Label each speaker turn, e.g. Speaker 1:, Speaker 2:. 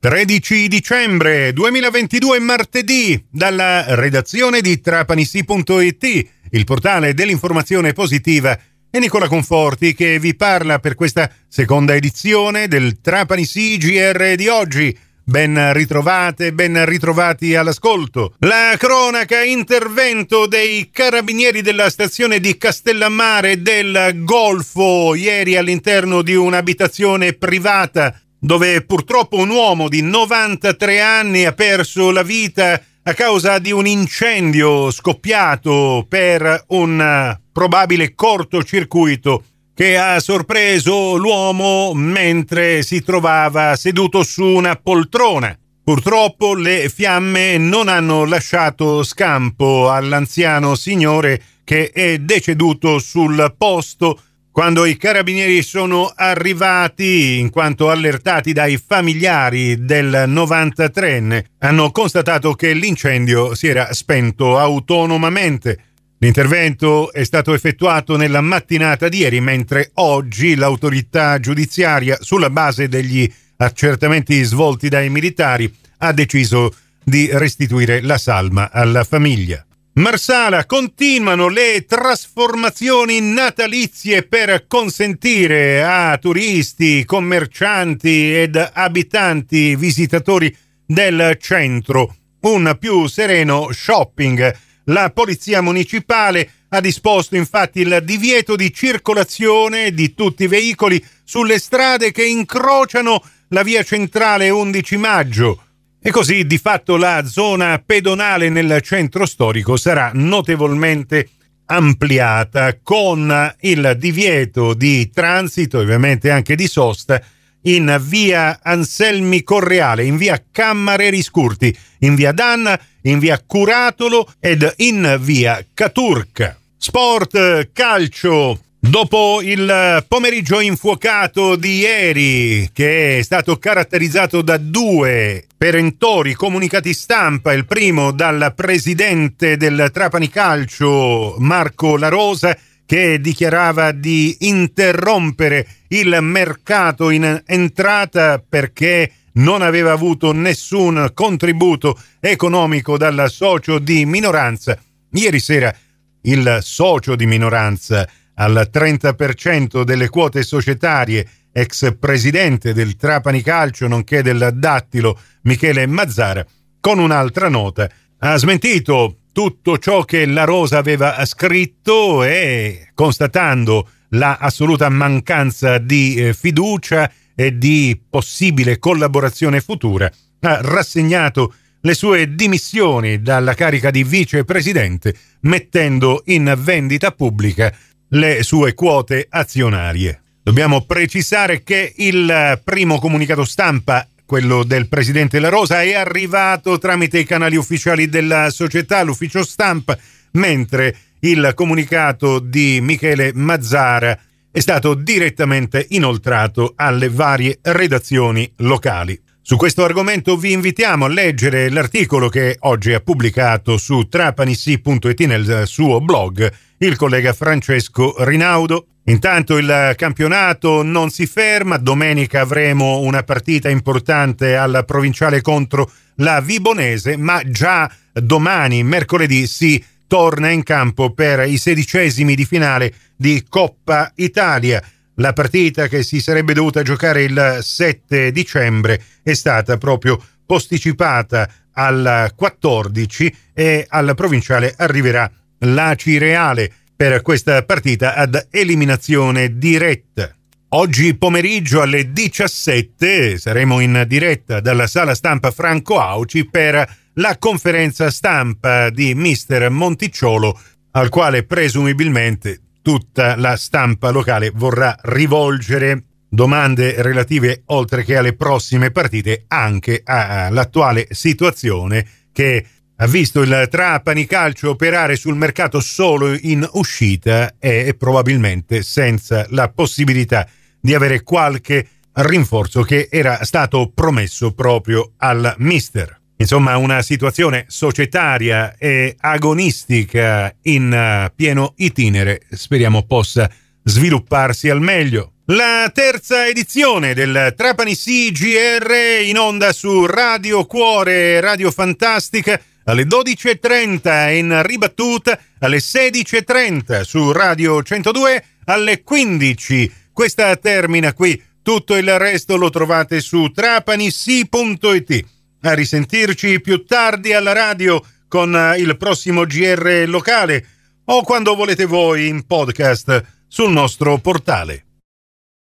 Speaker 1: 13 dicembre 2022, martedì, dalla redazione di trapanissi.it, il portale dell'informazione positiva, è Nicola Conforti che vi parla per questa seconda edizione del Trapanissi GR di oggi. Ben ritrovate, ben ritrovati all'ascolto. La cronaca intervento dei carabinieri della stazione di Castellammare del Golfo ieri all'interno di un'abitazione privata dove purtroppo un uomo di 93 anni ha perso la vita a causa di un incendio scoppiato per un probabile cortocircuito che ha sorpreso l'uomo mentre si trovava seduto su una poltrona. Purtroppo le fiamme non hanno lasciato scampo all'anziano signore che è deceduto sul posto quando i carabinieri sono arrivati, in quanto allertati dai familiari del 93enne, hanno constatato che l'incendio si era spento autonomamente. L'intervento è stato effettuato nella mattinata di ieri, mentre oggi l'autorità giudiziaria, sulla base degli accertamenti svolti dai militari, ha deciso di restituire la salma alla famiglia. Marsala continuano le trasformazioni natalizie per consentire a turisti, commercianti ed abitanti visitatori del centro un più sereno shopping. La Polizia Municipale ha disposto infatti il divieto di circolazione di tutti i veicoli sulle strade che incrociano la via centrale 11 maggio e così di fatto la zona pedonale nel centro storico sarà notevolmente ampliata con il divieto di transito, ovviamente anche di sosta, in via Anselmi Correale, in via Cammareri Scurti, in via Danna, in via Curatolo ed in via Caturca. Sport, calcio, Dopo il pomeriggio infuocato di ieri, che è stato caratterizzato da due perentori comunicati stampa, il primo dal presidente del Trapani Calcio, Marco La Rosa, che dichiarava di interrompere il mercato in entrata perché non aveva avuto nessun contributo economico dal socio di minoranza. Ieri sera il socio di minoranza al 30% delle quote societarie, ex presidente del Trapani Calcio nonché del Dattilo Michele Mazzara, con un'altra nota ha smentito tutto ciò che la Rosa aveva scritto e constatando la assoluta mancanza di eh, fiducia e di possibile collaborazione futura, ha rassegnato le sue dimissioni dalla carica di vicepresidente, mettendo in vendita pubblica le sue quote azionarie. Dobbiamo precisare che il primo comunicato stampa, quello del presidente La Rosa, è arrivato tramite i canali ufficiali della società, l'ufficio stampa, mentre il comunicato di Michele Mazzara è stato direttamente inoltrato alle varie redazioni locali. Su questo argomento vi invitiamo a leggere l'articolo che oggi ha pubblicato su trapanissi.it nel suo blog il collega Francesco Rinaudo. Intanto il campionato non si ferma, domenica avremo una partita importante alla provinciale contro la Vibonese, ma già domani, mercoledì, si torna in campo per i sedicesimi di finale di Coppa Italia. La partita che si sarebbe dovuta giocare il 7 dicembre è stata proprio posticipata al 14 e al provinciale arriverà l'Aci Reale per questa partita ad eliminazione diretta. Oggi pomeriggio alle 17 saremo in diretta dalla sala stampa Franco Auci per la conferenza stampa di Mister Monticciolo, al quale presumibilmente tutta la stampa locale vorrà rivolgere domande relative, oltre che alle prossime partite, anche all'attuale situazione che ha visto il Trapani Calcio operare sul mercato solo in uscita e probabilmente senza la possibilità di avere qualche rinforzo che era stato promesso proprio al mister. Insomma, una situazione societaria e agonistica in pieno itinere, speriamo possa svilupparsi al meglio. La terza edizione del Trapani CGR in onda su Radio Cuore, Radio Fantastica alle 12.30 e in ribattuta alle 16.30 su Radio 102 alle 15. Questa termina qui, tutto il resto lo trovate su trapanisi.it. A risentirci più tardi alla radio con il prossimo GR locale o quando volete voi in podcast sul nostro portale.